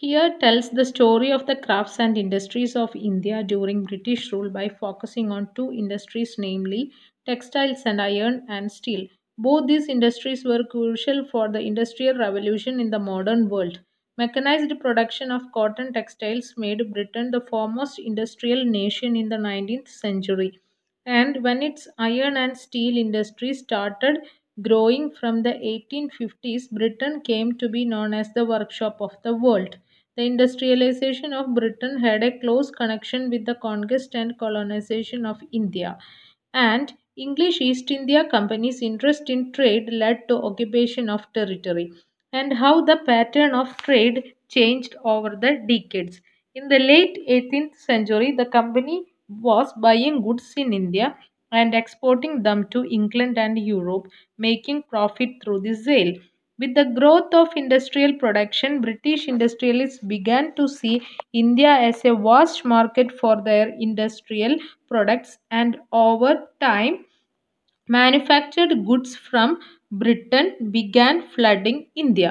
Here tells the story of the crafts and industries of India during British rule by focusing on two industries, namely textiles and iron and steel. Both these industries were crucial for the industrial revolution in the modern world. Mechanized production of cotton textiles made Britain the foremost industrial nation in the 19th century. And when its iron and steel industry started growing from the 1850s, Britain came to be known as the workshop of the world. The industrialization of Britain had a close connection with the conquest and colonization of India, and English East India Company's interest in trade led to occupation of territory, and how the pattern of trade changed over the decades. In the late 18th century, the company was buying goods in India and exporting them to England and Europe, making profit through the sale. With the growth of industrial production, British industrialists began to see India as a vast market for their industrial products, and over time, manufactured goods from Britain began flooding India.